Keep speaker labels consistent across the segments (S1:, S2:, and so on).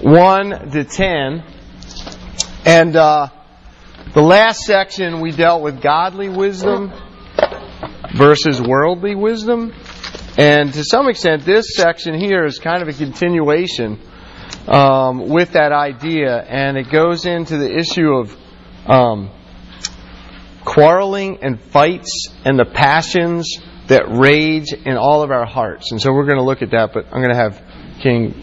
S1: 1 to 10. And uh, the last section we dealt with godly wisdom versus worldly wisdom. And to some extent, this section here is kind of a continuation um, with that idea, and it goes into the issue of um, quarreling and fights and the passions that rage in all of our hearts. And so we're going to look at that, but I'm going to have King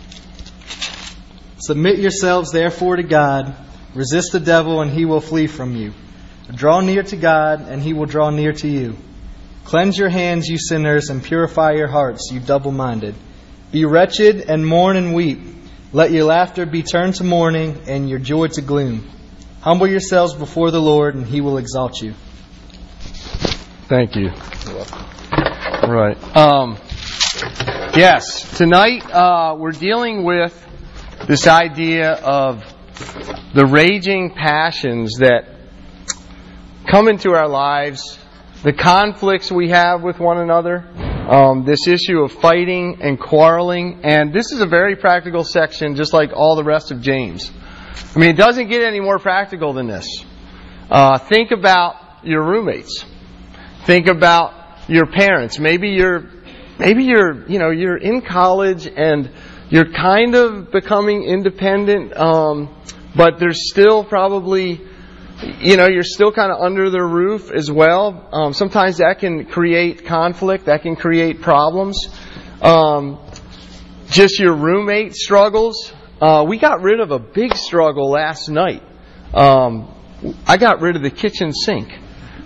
S2: Submit yourselves therefore to God. Resist the devil, and he will flee from you. Draw near to God, and he will draw near to you. Cleanse your hands, you sinners, and purify your hearts, you double minded. Be wretched and mourn and weep. Let your laughter be turned to mourning and your joy to gloom. Humble yourselves before the Lord, and he will exalt you.
S1: Thank you. Right. Um, yes, tonight uh, we're dealing with this idea of the raging passions that come into our lives the conflicts we have with one another, um, this issue of fighting and quarreling, and this is a very practical section, just like all the rest of James. I mean, it doesn't get any more practical than this. Uh, think about your roommates. Think about your parents. Maybe you're, maybe you're, you know, you're in college and you're kind of becoming independent, um, but there's still probably you know, you're still kind of under the roof as well. Um, sometimes that can create conflict, that can create problems. Um, just your roommate struggles. Uh, we got rid of a big struggle last night. Um, I got rid of the kitchen sink.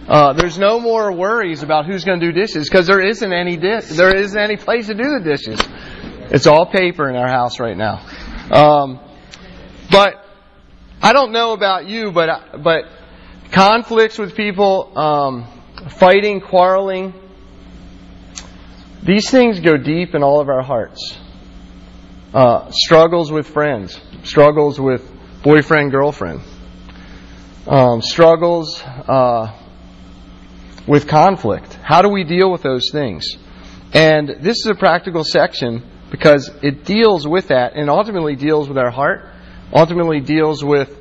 S1: Uh, there's no more worries about who's going to do dishes because there isn't any dish. There isn't any place to do the dishes. It's all paper in our house right now. Um, but I don't know about you, but but conflicts with people, um, fighting, quarreling, these things go deep in all of our hearts. Uh, struggles with friends, struggles with boyfriend, girlfriend, um, struggles uh, with conflict. How do we deal with those things? And this is a practical section because it deals with that and ultimately deals with our heart ultimately deals with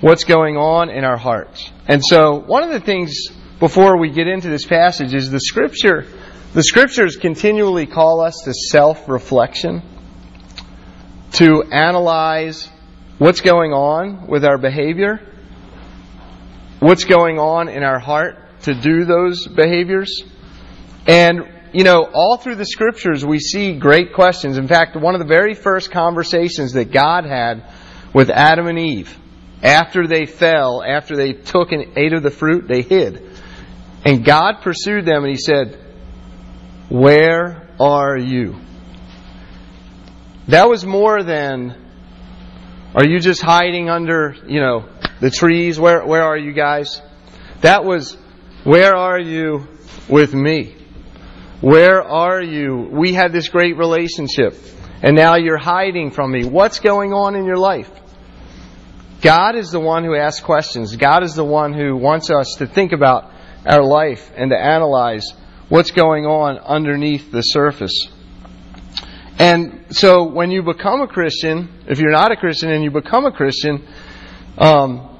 S1: what's going on in our hearts. And so, one of the things before we get into this passage is the scripture. The scriptures continually call us to self reflection, to analyze what's going on with our behavior, what's going on in our heart to do those behaviors. And, you know, all through the scriptures we see great questions. In fact, one of the very first conversations that God had with Adam and Eve. After they fell, after they took and ate of the fruit, they hid. And God pursued them and He said, Where are you? That was more than, Are you just hiding under, you know, the trees? Where, where are you guys? That was, Where are you with me? Where are you? We had this great relationship and now you're hiding from me. What's going on in your life? God is the one who asks questions. God is the one who wants us to think about our life and to analyze what's going on underneath the surface. And so when you become a Christian, if you're not a Christian and you become a Christian, um,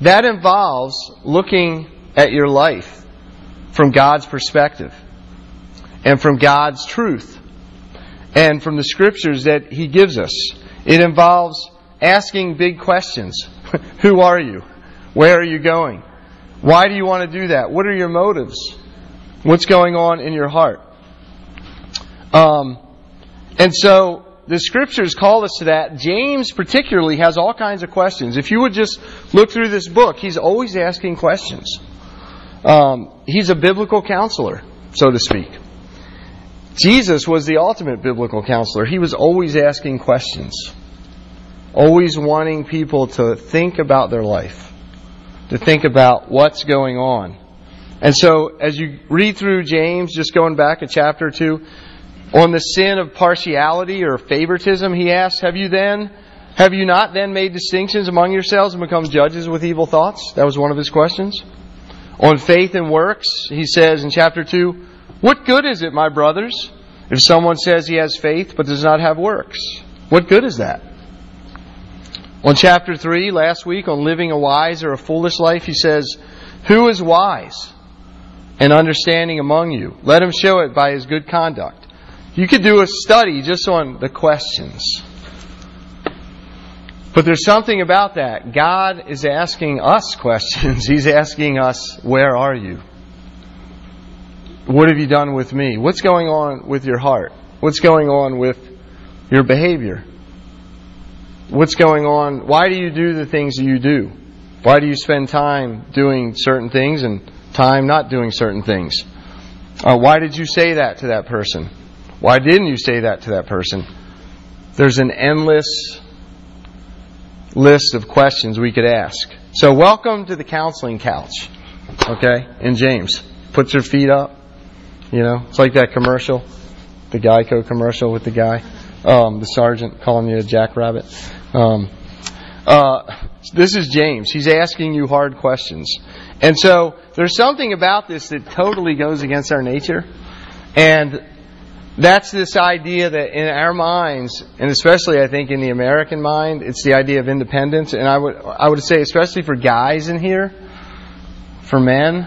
S1: that involves looking at your life from God's perspective and from God's truth and from the scriptures that He gives us. It involves asking big questions. Who are you? Where are you going? Why do you want to do that? What are your motives? What's going on in your heart? Um, and so the scriptures call us to that. James, particularly, has all kinds of questions. If you would just look through this book, he's always asking questions. Um, he's a biblical counselor, so to speak. Jesus was the ultimate biblical counselor. He was always asking questions, always wanting people to think about their life, to think about what's going on. And so, as you read through James, just going back a chapter or two, on the sin of partiality or favoritism, he asks, Have you then, have you not then made distinctions among yourselves and become judges with evil thoughts? That was one of his questions. On faith and works, he says in chapter 2, What good is it, my brothers, if someone says he has faith but does not have works? What good is that? On chapter 3, last week, on living a wise or a foolish life, he says, Who is wise and understanding among you? Let him show it by his good conduct. You could do a study just on the questions. But there's something about that. God is asking us questions. He's asking us, Where are you? What have you done with me? What's going on with your heart? What's going on with your behavior? What's going on? Why do you do the things that you do? Why do you spend time doing certain things and time not doing certain things? Uh, why did you say that to that person? Why didn't you say that to that person? There's an endless list of questions we could ask. So, welcome to the counseling couch, okay, in James. Put your feet up. You know, it's like that commercial, the Geico commercial with the guy, um, the sergeant calling you a jackrabbit. Um, uh, this is James. He's asking you hard questions. And so, there's something about this that totally goes against our nature. And that's this idea that in our minds, and especially I think in the American mind, it's the idea of independence. And I would I would say, especially for guys in here, for men,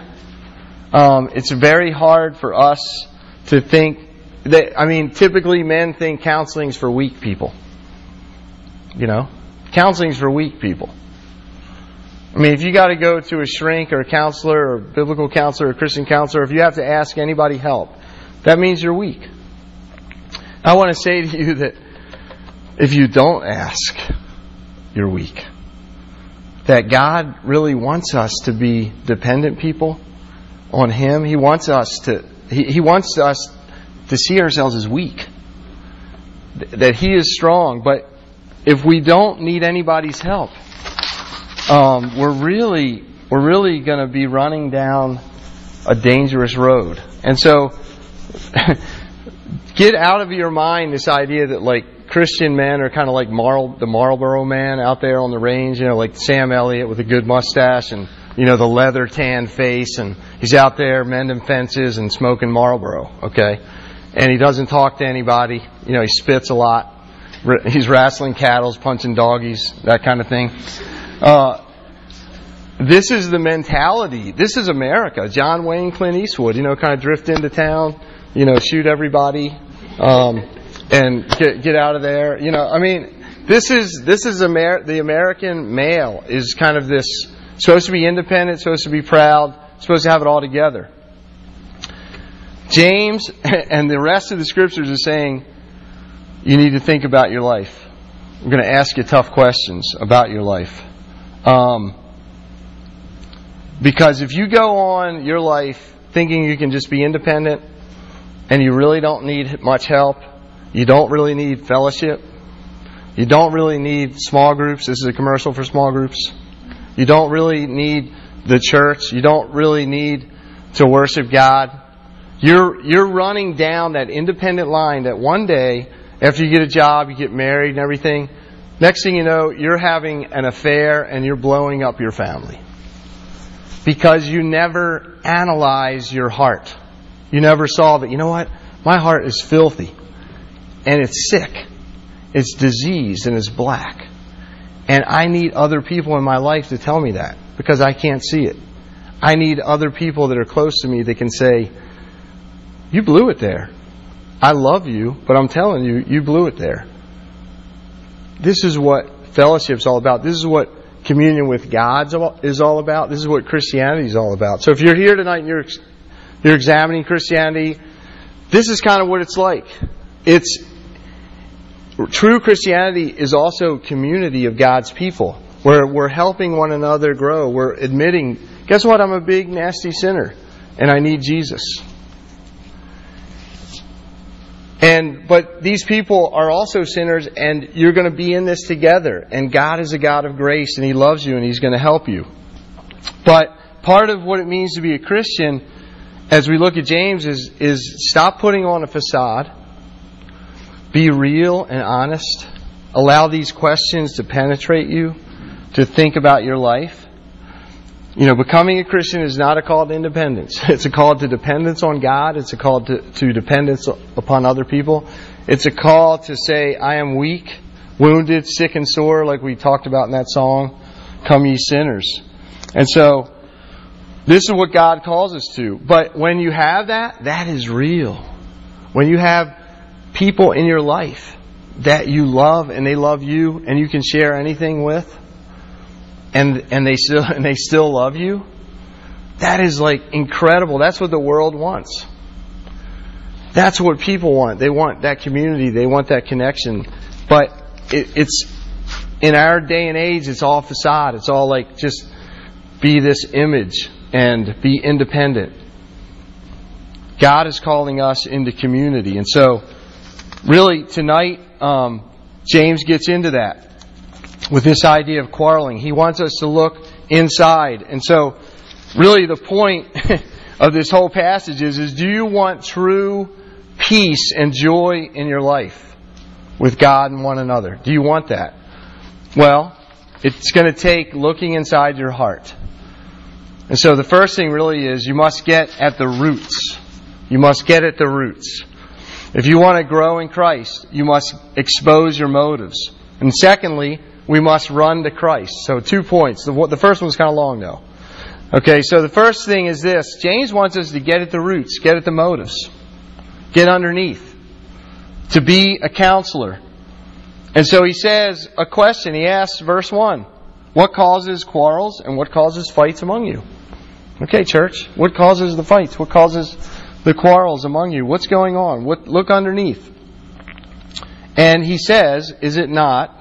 S1: um, it's very hard for us to think that. I mean, typically men think counseling's for weak people. You know, counseling's for weak people. I mean, if you got to go to a shrink or a counselor or a biblical counselor or a Christian counselor, if you have to ask anybody help, that means you're weak. I want to say to you that if you don't ask, you're weak. That God really wants us to be dependent people on Him. He wants us to, He, he wants us to see ourselves as weak. That He is strong, but if we don't need anybody's help, um, we're really, we're really going to be running down a dangerous road. And so, get out of your mind this idea that like Christian men are kind of like Marl, the Marlboro man out there on the range, you know, like Sam Elliott with a good mustache and you know the leather tan face, and he's out there mending fences and smoking Marlboro, okay, and he doesn't talk to anybody, you know, he spits a lot, he's wrestling cattle, punching doggies, that kind of thing. Uh, this is the mentality. This is America. John Wayne, Clint Eastwood, you know, kind of drift into town, you know, shoot everybody, um, and get get out of there. You know, I mean, this is this is Amer- the American male is kind of this supposed to be independent, supposed to be proud, supposed to have it all together. James and the rest of the scriptures are saying you need to think about your life. I'm going to ask you tough questions about your life. Um, because if you go on your life thinking you can just be independent, and you really don't need much help. You don't really need fellowship. You don't really need small groups. This is a commercial for small groups. You don't really need the church. You don't really need to worship God. You're, you're running down that independent line that one day, after you get a job, you get married and everything, next thing you know, you're having an affair and you're blowing up your family. Because you never analyze your heart. You never saw that, you know what? My heart is filthy and it's sick. It's diseased and it's black. And I need other people in my life to tell me that because I can't see it. I need other people that are close to me that can say, You blew it there. I love you, but I'm telling you, you blew it there. This is what fellowship's all about. This is what communion with God is all about. This is what Christianity is all about. So if you're here tonight and you're you're examining Christianity, this is kind of what it's like. It's true Christianity is also community of God's people, where we're helping one another grow. We're admitting, guess what? I'm a big nasty sinner, and I need Jesus. And but these people are also sinners and you're going to be in this together and God is a God of grace and he loves you and he's going to help you. But part of what it means to be a Christian as we look at James is is stop putting on a facade. Be real and honest. Allow these questions to penetrate you, to think about your life. You know, becoming a Christian is not a call to independence. It's a call to dependence on God. It's a call to, to dependence upon other people. It's a call to say, I am weak, wounded, sick, and sore, like we talked about in that song, Come ye sinners. And so, this is what God calls us to. But when you have that, that is real. When you have people in your life that you love and they love you and you can share anything with, and and they still and they still love you? That is like incredible. That's what the world wants. That's what people want. They want that community. They want that connection. But it, it's in our day and age it's all facade. It's all like just be this image and be independent. God is calling us into community. And so really tonight um, james gets into that with this idea of quarreling. He wants us to look inside. And so, really, the point of this whole passage is, is do you want true peace and joy in your life with God and one another? Do you want that? Well, it's going to take looking inside your heart. And so the first thing really is you must get at the roots. You must get at the roots. If you want to grow in Christ, you must expose your motives. And secondly, we must run to Christ. So two points. The, first one's kind of long though. Okay, so the first thing is this. James wants us to get at the roots, get at the motives, get underneath, to be a counselor. And so he says a question. He asks, verse 1, what causes quarrels and what causes fights among you? Okay, church, what causes the fights? What causes the quarrels among you? What's going on? What, look underneath. And he says, is it not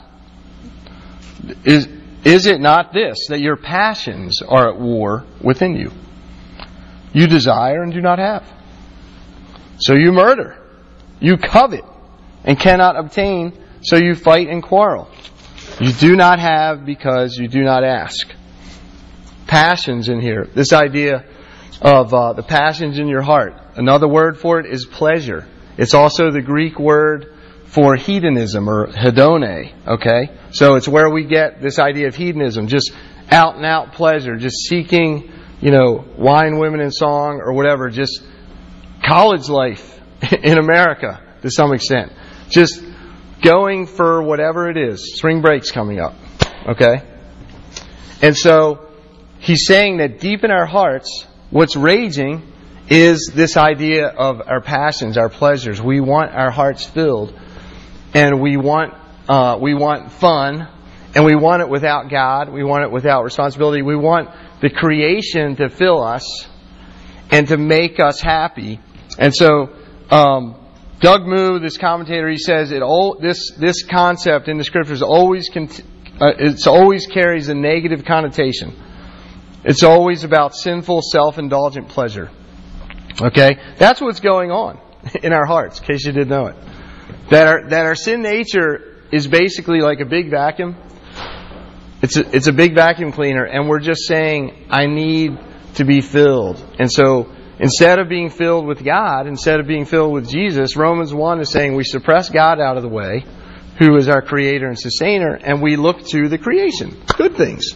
S1: is, is it not this, that your passions are at war within you? You desire and do not have. So you murder. You covet and cannot obtain, so you fight and quarrel. You do not have because you do not ask. Passions in here. This idea of uh, the passions in your heart. Another word for it is pleasure. It's also the Greek word for hedonism or hedone, okay? So it's where we get this idea of hedonism, just out and out pleasure, just seeking, you know, wine, women, and song or whatever, just college life in America to some extent. Just going for whatever it is. Spring break's coming up, okay? And so he's saying that deep in our hearts, what's raging is this idea of our passions, our pleasures. We want our hearts filled and we want uh, we want fun, and we want it without God. We want it without responsibility. We want the creation to fill us and to make us happy. And so, um, Doug Moo, this commentator, he says it all this this concept in the scriptures always uh, it's always carries a negative connotation. It's always about sinful, self-indulgent pleasure. Okay, that's what's going on in our hearts. In case you didn't know it. That our, that our sin nature is basically like a big vacuum. It's a, it's a big vacuum cleaner, and we're just saying, I need to be filled. And so, instead of being filled with God, instead of being filled with Jesus, Romans 1 is saying we suppress God out of the way, who is our creator and sustainer, and we look to the creation, good things.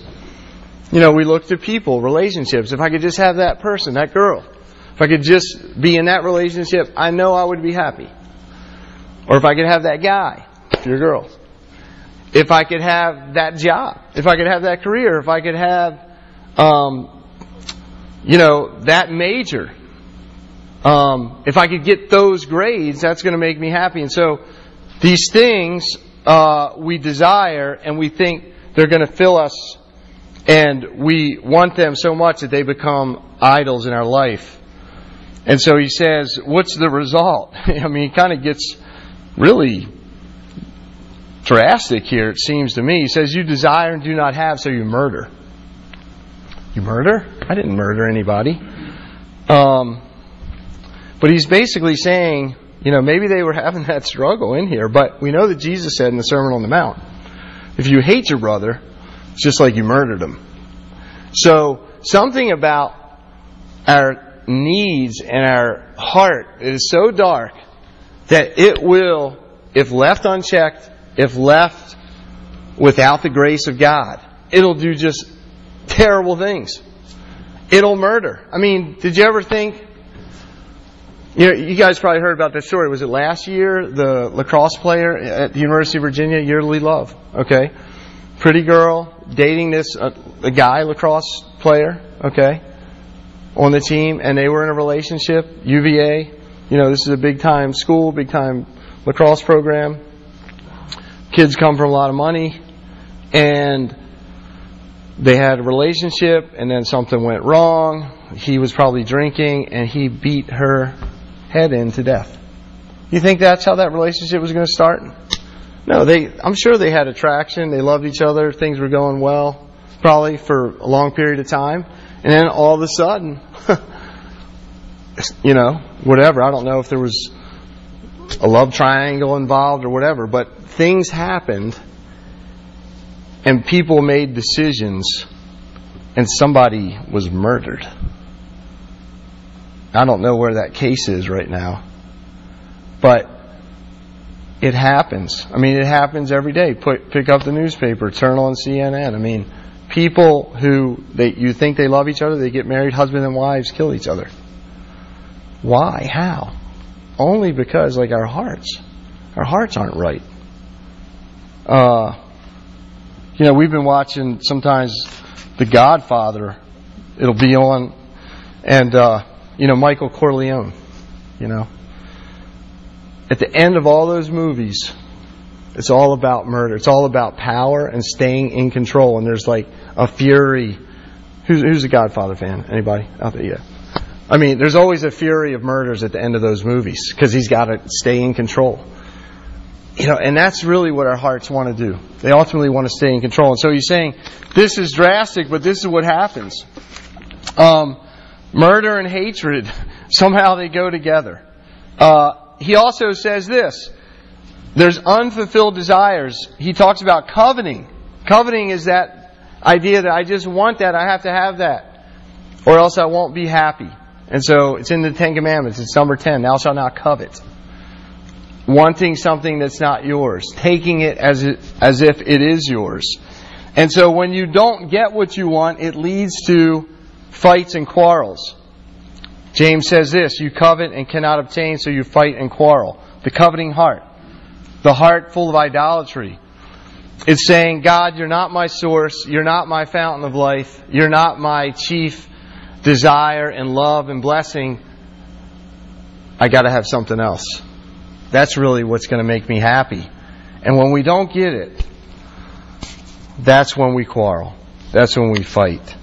S1: You know, we look to people, relationships. If I could just have that person, that girl, if I could just be in that relationship, I know I would be happy. Or if I could have that guy, your girl. If I could have that job. If I could have that career. If I could have, um, you know, that major. Um, if I could get those grades, that's going to make me happy. And so, these things uh, we desire and we think they're going to fill us And we want them so much that they become idols in our life. And so he says, what's the result? I mean, he kind of gets really drastic here, it seems to me. He says, You desire and do not have, so you murder. You murder? I didn't murder anybody. Um, but he's basically saying, you know, maybe they were having that struggle in here, but we know that Jesus said in the Sermon on the Mount, if you hate your brother, it's just like you murdered him. So, something about our needs and our heart is so dark that it will, if left unchecked, if left without the grace of God, it'll do just terrible things. It'll murder. I mean, did you ever think? You know, you guys probably heard about this story. Was it last year? The lacrosse player at the University of Virginia, Yeardley Love. Okay, pretty girl dating this uh, a guy lacrosse player. Okay, on the team, and they were in a relationship. UVA. You know, this is a big time school, big time lacrosse program. Kids come from a lot of money, and they had a relationship and then something went wrong. He was probably drinking and he beat her head in to death. You think that's how that relationship was going to start? No, they I'm sure they had attraction, they loved each other, things were going well probably for a long period of time. And then all of a sudden, you know, whatever, I don't know if there was a love triangle involved or whatever, but things happened and people made decisions and somebody was murdered. I don't know where that case is right now. But it happens. I mean, it happens every day. Put, pick up the newspaper, turn on CNN. I mean, people who they, you think they love each other, they get married, husband and wives kill each other. Why? How? Only because, like, our hearts. Our hearts aren't right. Uh, you know, we've been watching sometimes The Godfather. It'll be on, and uh, you know Michael Corleone. You know, at the end of all those movies, it's all about murder. It's all about power and staying in control. And there's like a fury. Who's, who's a Godfather fan? Anybody out there? Yeah. I mean, there's always a fury of murders at the end of those movies because he's got to stay in control. You know, and that's really what our hearts want to do. They ultimately want to stay in control. And so he's saying, this is drastic, but this is what happens. Um, murder and hatred, somehow they go together. Uh, he also says this there's unfulfilled desires. He talks about coveting. Coveting is that idea that I just want that, I have to have that, or else I won't be happy. And so it's in the Ten Commandments. It's number 10. Thou shalt not covet wanting something that's not yours, taking it as, it, as if it is yours. And so when you don't get what you want, it leads to fights and quarrels. James says this You covet and cannot obtain, so you fight and quarrel. The coveting heart, the heart full of idolatry. It's saying, God, you're not my source, you're not my fountain of life, you're not my chief desire and love and blessing. I got to have something else. That's really what's going to make me happy. And when we don't get it, that's when we quarrel. That's when we fight.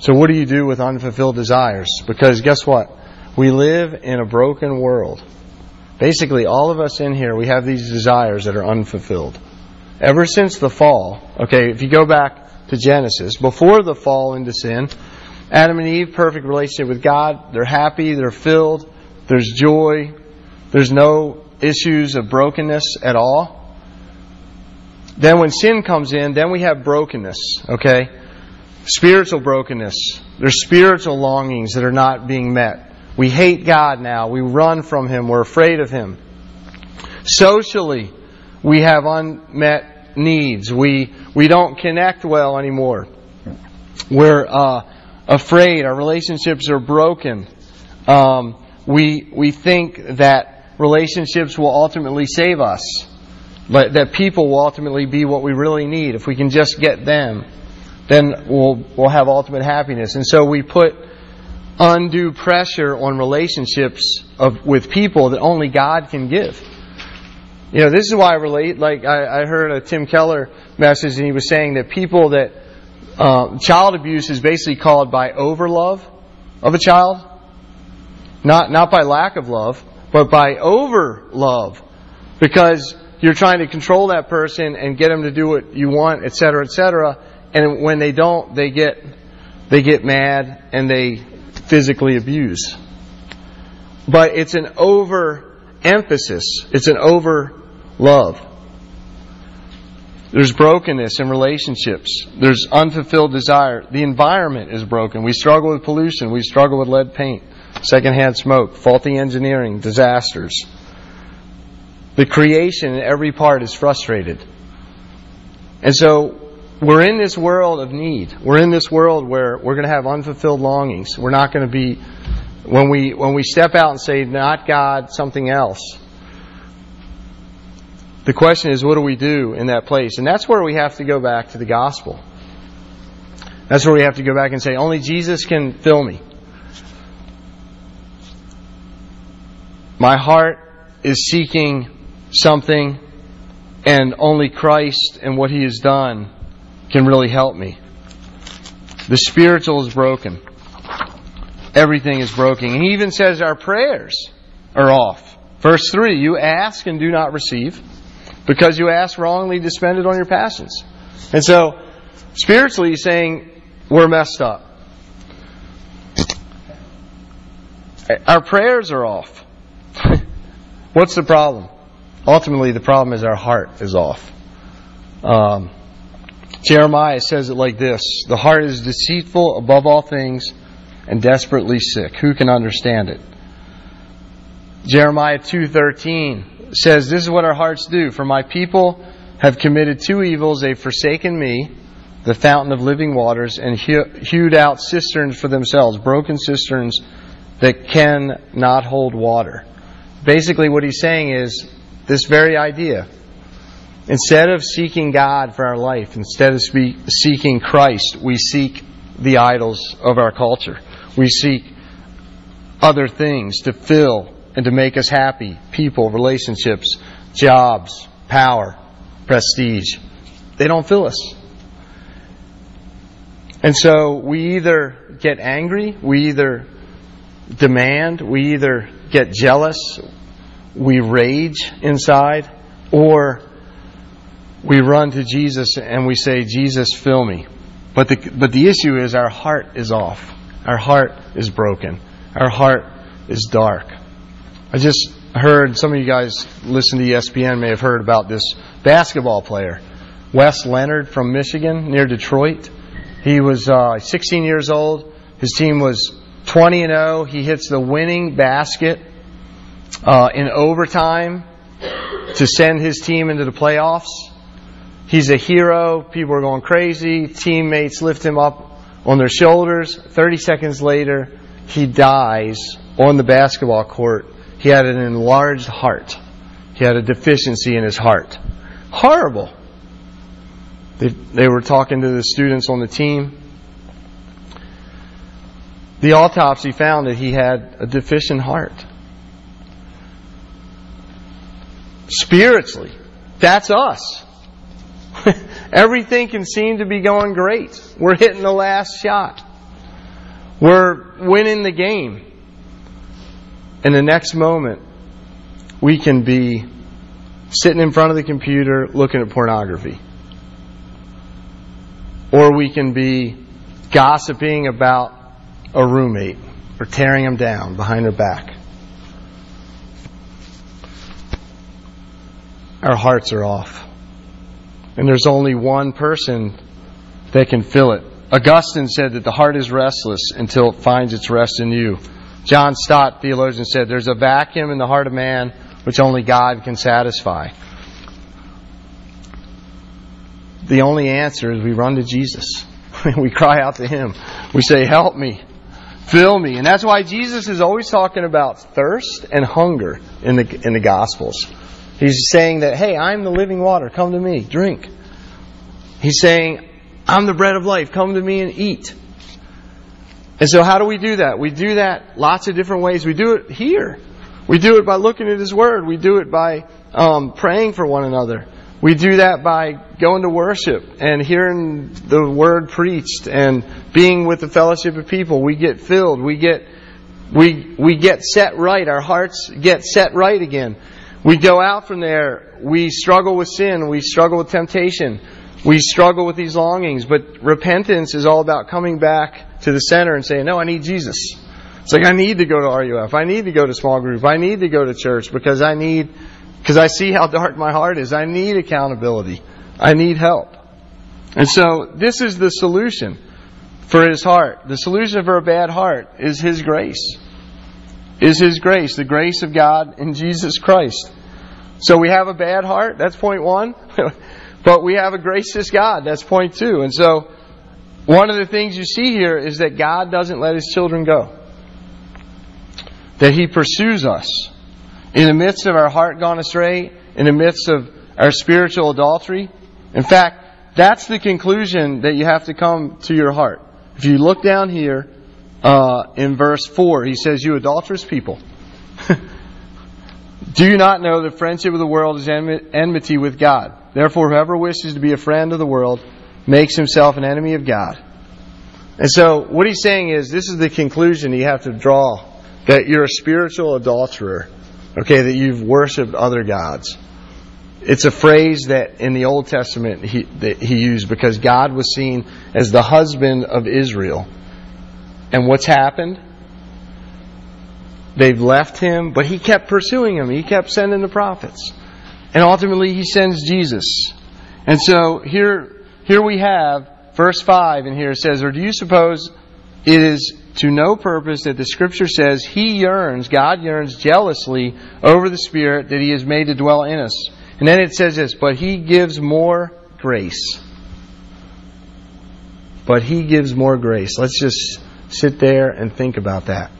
S1: So, what do you do with unfulfilled desires? Because guess what? We live in a broken world. Basically, all of us in here, we have these desires that are unfulfilled. Ever since the fall, okay, if you go back to Genesis, before the fall into sin, Adam and Eve, perfect relationship with God. They're happy, they're filled, there's joy, there's no issues of brokenness at all. Then when sin comes in, then we have brokenness, okay? Spiritual brokenness. There's spiritual longings that are not being met. We hate God now. We run from Him. We're afraid of Him. Socially, we have unmet needs. We, we don't connect well anymore. We're, uh, afraid. Our relationships are broken. Um, we, we think that relationships will ultimately save us, but that people will ultimately be what we really need. If we can just get them, then we'll, we'll have ultimate happiness. And so we put undue pressure on relationships of, with people that only God can give. You know, this is why I relate. Like, I, I heard a Tim Keller message, and he was saying that people that uh, child abuse is basically called by overlove of a child, not not by lack of love, but by over love, because you're trying to control that person and get them to do what you want, et cetera, et cetera. And when they don't, they get they get mad and they physically abuse. But it's an over emphasis. It's an over love. There's brokenness in relationships. There's unfulfilled desire. The environment is broken. We struggle with pollution. We struggle with lead paint, secondhand smoke, faulty engineering, disasters. The creation in every part is frustrated. And so we're in this world of need. We're in this world where we're going to have unfulfilled longings. We're not going to be when we when we step out and say not God, something else. The question is, what do we do in that place? And that's where we have to go back to the gospel. That's where we have to go back and say, only Jesus can fill me. My heart is seeking something, and only Christ and what He has done can really help me. The spiritual is broken. Everything is broken. He even says our prayers are off. Verse 3 You ask and do not receive because you ask wrongly to spend it on your passions. And so, spiritually, he's saying we're messed up. Our prayers are off. What's the problem? Ultimately, the problem is our heart is off. Um, Jeremiah says it like this The heart is deceitful above all things and desperately sick. Who can understand it? Jeremiah 2:13 says, This is what our hearts do. For my people have committed two evils. They've forsaken me, the fountain of living waters, and hewed out cisterns for themselves, broken cisterns that can not hold water. Basically, what he's saying is this very idea. Instead of seeking God for our life, instead of seeking Christ, we seek the idols of our culture. We seek other things to fill and to make us happy people, relationships, jobs, power, prestige. They don't fill us. And so we either get angry, we either demand, we either get jealous, we rage inside, or we run to Jesus and we say, Jesus, fill me. But the, but the issue is our heart is off. Our heart is broken. Our heart is dark. I just heard some of you guys listen to ESPN may have heard about this basketball player, Wes Leonard from Michigan near Detroit. He was uh, 16 years old. His team was 20 and 0. He hits the winning basket uh, in overtime to send his team into the playoffs. He's a hero. People are going crazy. Teammates lift him up on their shoulders. 30 seconds later, he dies on the basketball court he had an enlarged heart. He had a deficiency in his heart. Horrible. They, they were talking to the students on the team. The autopsy found that he had a deficient heart. Spiritually, that's us. Everything can seem to be going great. We're hitting the last shot. We're winning the game. In the next moment, we can be sitting in front of the computer looking at pornography. Or we can be gossiping about a roommate or tearing them down behind their back. Our hearts are off. And there's only one person that can fill it. Augustine said that the heart is restless until it finds its rest in you. John Stott, theologian, said, There's a vacuum in the heart of man which only God can satisfy. The only answer is we run to Jesus. we cry out to Him. We say, Help me. Fill me. And that's why Jesus is always talking about thirst and hunger in the, in the Gospels. He's saying that, hey, I'm the living water. Come to me. Drink. He's saying, I'm the bread of life. Come to me and eat. And so, how do we do that? We do that lots of different ways. We do it here. We do it by looking at His Word. We do it by um, praying for one another. We do that by going to worship and hearing the Word preached and being with the fellowship of people. We get filled. We get we we get set right. Our hearts get set right again. We go out from there. We struggle with sin. We struggle with temptation. We struggle with these longings. But repentance is all about coming back to the center and saying, "No, I need Jesus." It's like I need to go to RUF. I need to go to small group. I need to go to church because I need because I see how dark my heart is. I need accountability. I need help. And so this is the solution for his heart. The solution for a bad heart is his grace. Is his grace, the grace of God in Jesus Christ. So we have a bad heart, that's point one. but we have a gracious God, that's point two. And so one of the things you see here is that God doesn't let his children go. That he pursues us in the midst of our heart gone astray, in the midst of our spiritual adultery. In fact, that's the conclusion that you have to come to your heart. If you look down here uh, in verse 4, he says, You adulterous people. Do you not know that friendship with the world is enmity with God? Therefore, whoever wishes to be a friend of the world makes himself an enemy of God. And so, what he's saying is, this is the conclusion you have to draw that you're a spiritual adulterer Okay, that you've worshipped other gods. It's a phrase that in the Old Testament he, that he used because God was seen as the husband of Israel. And what's happened? They've left him, but he kept pursuing him. He kept sending the prophets. And ultimately he sends Jesus. And so here, here we have verse 5 and here it says, Or do you suppose it is to no purpose that the Scripture says He yearns, God yearns jealously over the Spirit that He has made to dwell in us. And then it says this, but He gives more grace. But He gives more grace. Let's just sit there and think about that.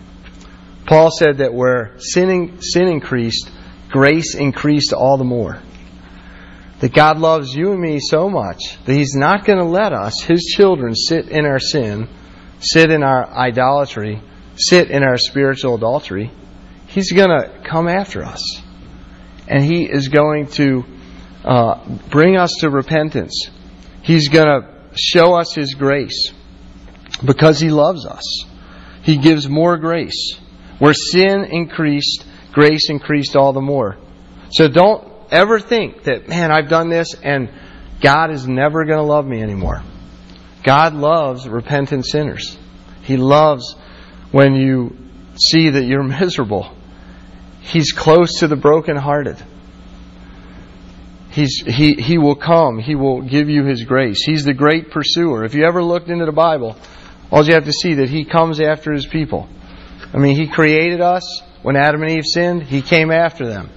S1: Paul said that where sin, sin increased, grace increased all the more. That God loves you and me so much that He's not going to let us, His children, sit in our sin sit in our idolatry, sit in our spiritual adultery, He's going to come after us. And He is going to uh, bring us to repentance. He's going to show us His grace because He loves us. He gives more grace. Where sin increased, grace increased all the more. So don't ever think that, man, I've done this and God is never going to love me anymore. God loves repentant sinners. He loves when you see that you're miserable. He's close to the brokenhearted. He's, he, he will come. He will give you His grace. He's the great pursuer. If you ever looked into the Bible, all you have to see that He comes after His people. I mean, He created us. When Adam and Eve sinned, He came after them.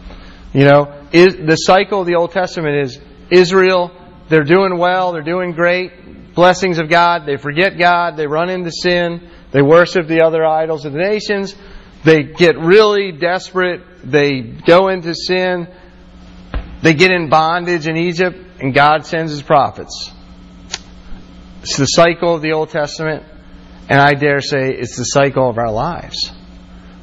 S1: You know, is, the cycle of the Old Testament is Israel, they're doing well, they're doing great blessings of God. They forget God. They run into sin. They worship the other idols of the nations. They get really desperate. They go into sin. They get in bondage in Egypt, and God sends His prophets. It's the cycle of the Old Testament, and I dare say it's the cycle of our lives.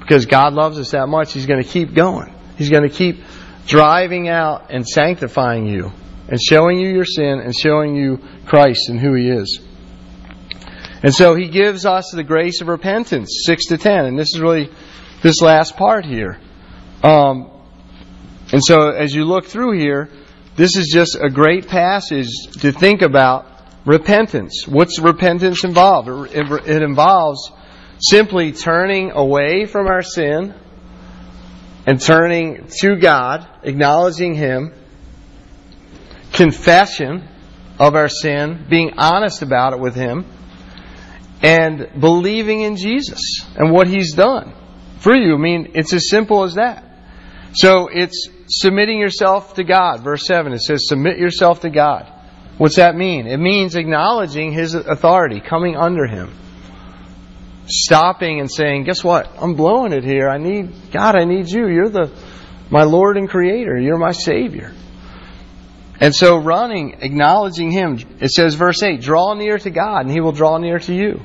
S1: Because God loves us that much, He's going to keep going. He's going to keep driving out and sanctifying you and showing you your sin and showing you Christ and who He is. And so He gives us the grace of repentance, 6 to 10. And this is really this last part here. Um, and so as you look through here, this is just a great passage to think about repentance. What's repentance involve? It, it involves simply turning away from our sin and turning to God, acknowledging Him, confession of our sin, being honest about it with Him, and believing in Jesus and what He's done for you. I mean, it's as simple as that. So it's submitting yourself to God. Verse 7, it says, Submit yourself to God. What's that mean? It means acknowledging His authority, coming under Him. Stopping and saying, Guess what? I'm blowing it here. I need, God, I need you. You're the, my Lord and Creator. You're my Savior. And so running, acknowledging Him, it says, verse 8, draw near to God and He will draw near to you.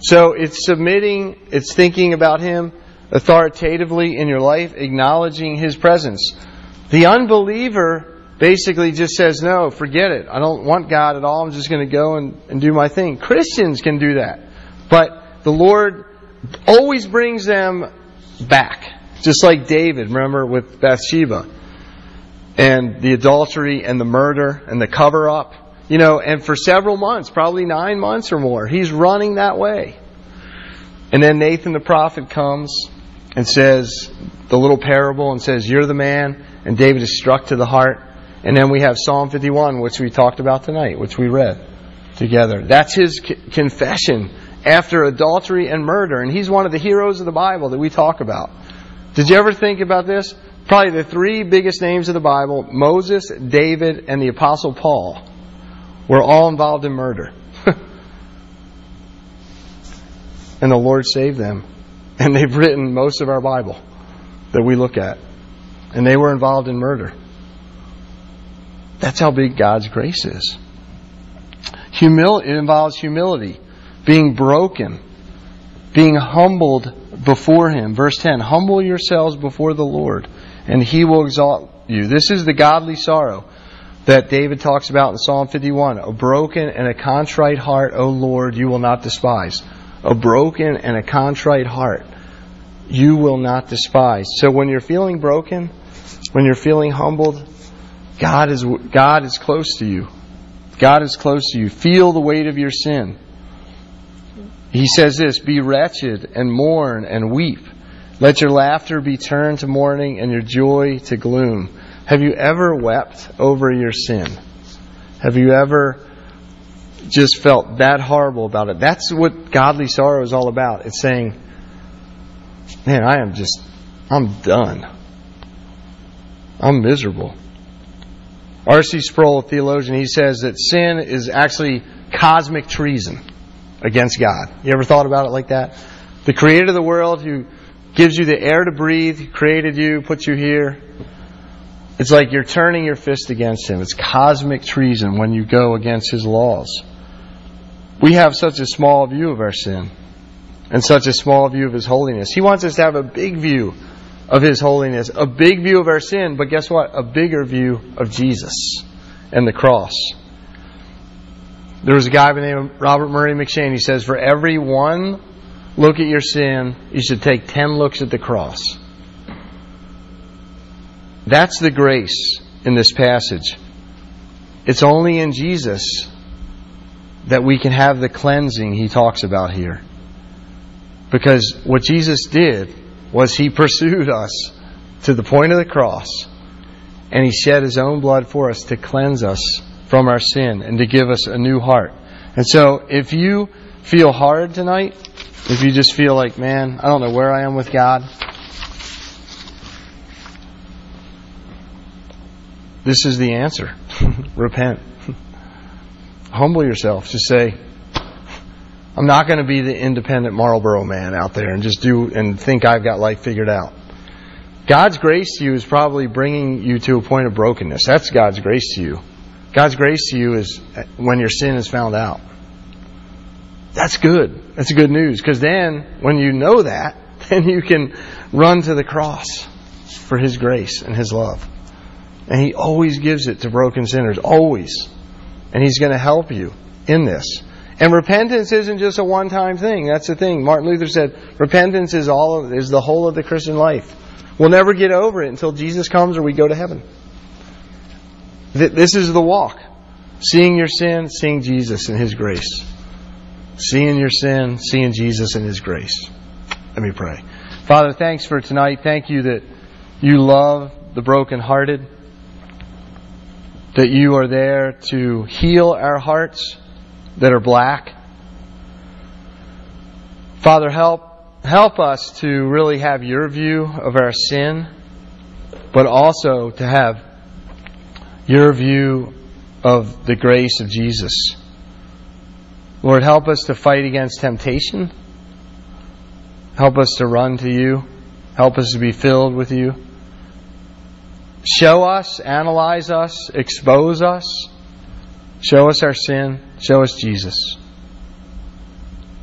S1: So it's submitting, it's thinking about Him, authoritatively in your life, acknowledging His presence. The unbeliever basically just says, No, forget it. I don't want God at all. I'm just going to go and, and do my thing. Christians can do that. But the Lord always brings them back. Just like David, remember, with Bathsheba. And the adultery and the murder and the cover up. You know, and for several months, probably nine months or more, he's running that way. And then Nathan the prophet comes and says the little parable and says, You're the man. And David is struck to the heart. And then we have Psalm 51, which we talked about tonight, which we read together. That's his confession after adultery and murder. And he's one of the heroes of the Bible that we talk about. Did you ever think about this? Probably the three biggest names of the Bible Moses, David, and the Apostle Paul were all involved in murder. and the Lord saved them. And they've written most of our Bible that we look at. And they were involved in murder. That's how big God's grace is. Humil- it involves humility, being broken, being humbled before Him. Verse 10 Humble yourselves before the Lord, and He will exalt you. This is the godly sorrow that David talks about in Psalm 51. A broken and a contrite heart, O Lord, you will not despise. A broken and a contrite heart, you will not despise. So when you're feeling broken, when you're feeling humbled, God is, God is close to you. God is close to you. Feel the weight of your sin. He says this Be wretched and mourn and weep. Let your laughter be turned to mourning and your joy to gloom. Have you ever wept over your sin? Have you ever just felt that horrible about it? That's what godly sorrow is all about. It's saying, man, I am just, I'm done. I'm miserable. R.C. Sproul, a theologian, he says that sin is actually cosmic treason against God. You ever thought about it like that? The creator of the world who gives you the air to breathe, created you, put you here. It's like you're turning your fist against him. It's cosmic treason when you go against his laws. We have such a small view of our sin and such a small view of his holiness. He wants us to have a big view of His holiness, a big view of our sin, but guess what? A bigger view of Jesus and the cross. There was a guy by the name of Robert Murray M'Cheyne. He says, For every one look at your sin, you should take ten looks at the cross. That's the grace in this passage. It's only in Jesus that we can have the cleansing he talks about here. Because what Jesus did was he pursued us to the point of the cross and he shed his own blood for us to cleanse us from our sin and to give us a new heart. And so if you feel hard tonight, if you just feel like, man, I don't know where I am with God, this is the answer. Repent. Humble yourself. Just say, I'm not going to be the independent Marlboro man out there and just do and think I've got life figured out. God's grace to you is probably bringing you to a point of brokenness. That's God's grace to you. God's grace to you is uh, when your sin is found out. That's good. That's good news because then when you know that, then you can run to the cross for His grace and His love. And He always gives it to broken sinners, always. And He's going to help you in this. And repentance isn't just a one-time thing. That's the thing. Martin Luther said, repentance is all of, is the whole of the Christian life. We'll never get over it until Jesus comes or we go to heaven. This is the walk. Seeing your sin, seeing Jesus and His grace. Seeing your sin, seeing Jesus and His grace. Let me pray. Father, thanks for tonight. Thank you that you love the brokenhearted. That you are there to heal our hearts that are black. Father, help help us to really have your view of our sin, but also to have your view of the grace of Jesus. Lord, help us to fight against temptation. Help us to run to you. Help us to be filled with you. Show us, analyze us, expose us. Show us our sin. Show us Jesus.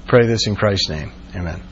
S1: Pray this in Christ's name. Amen.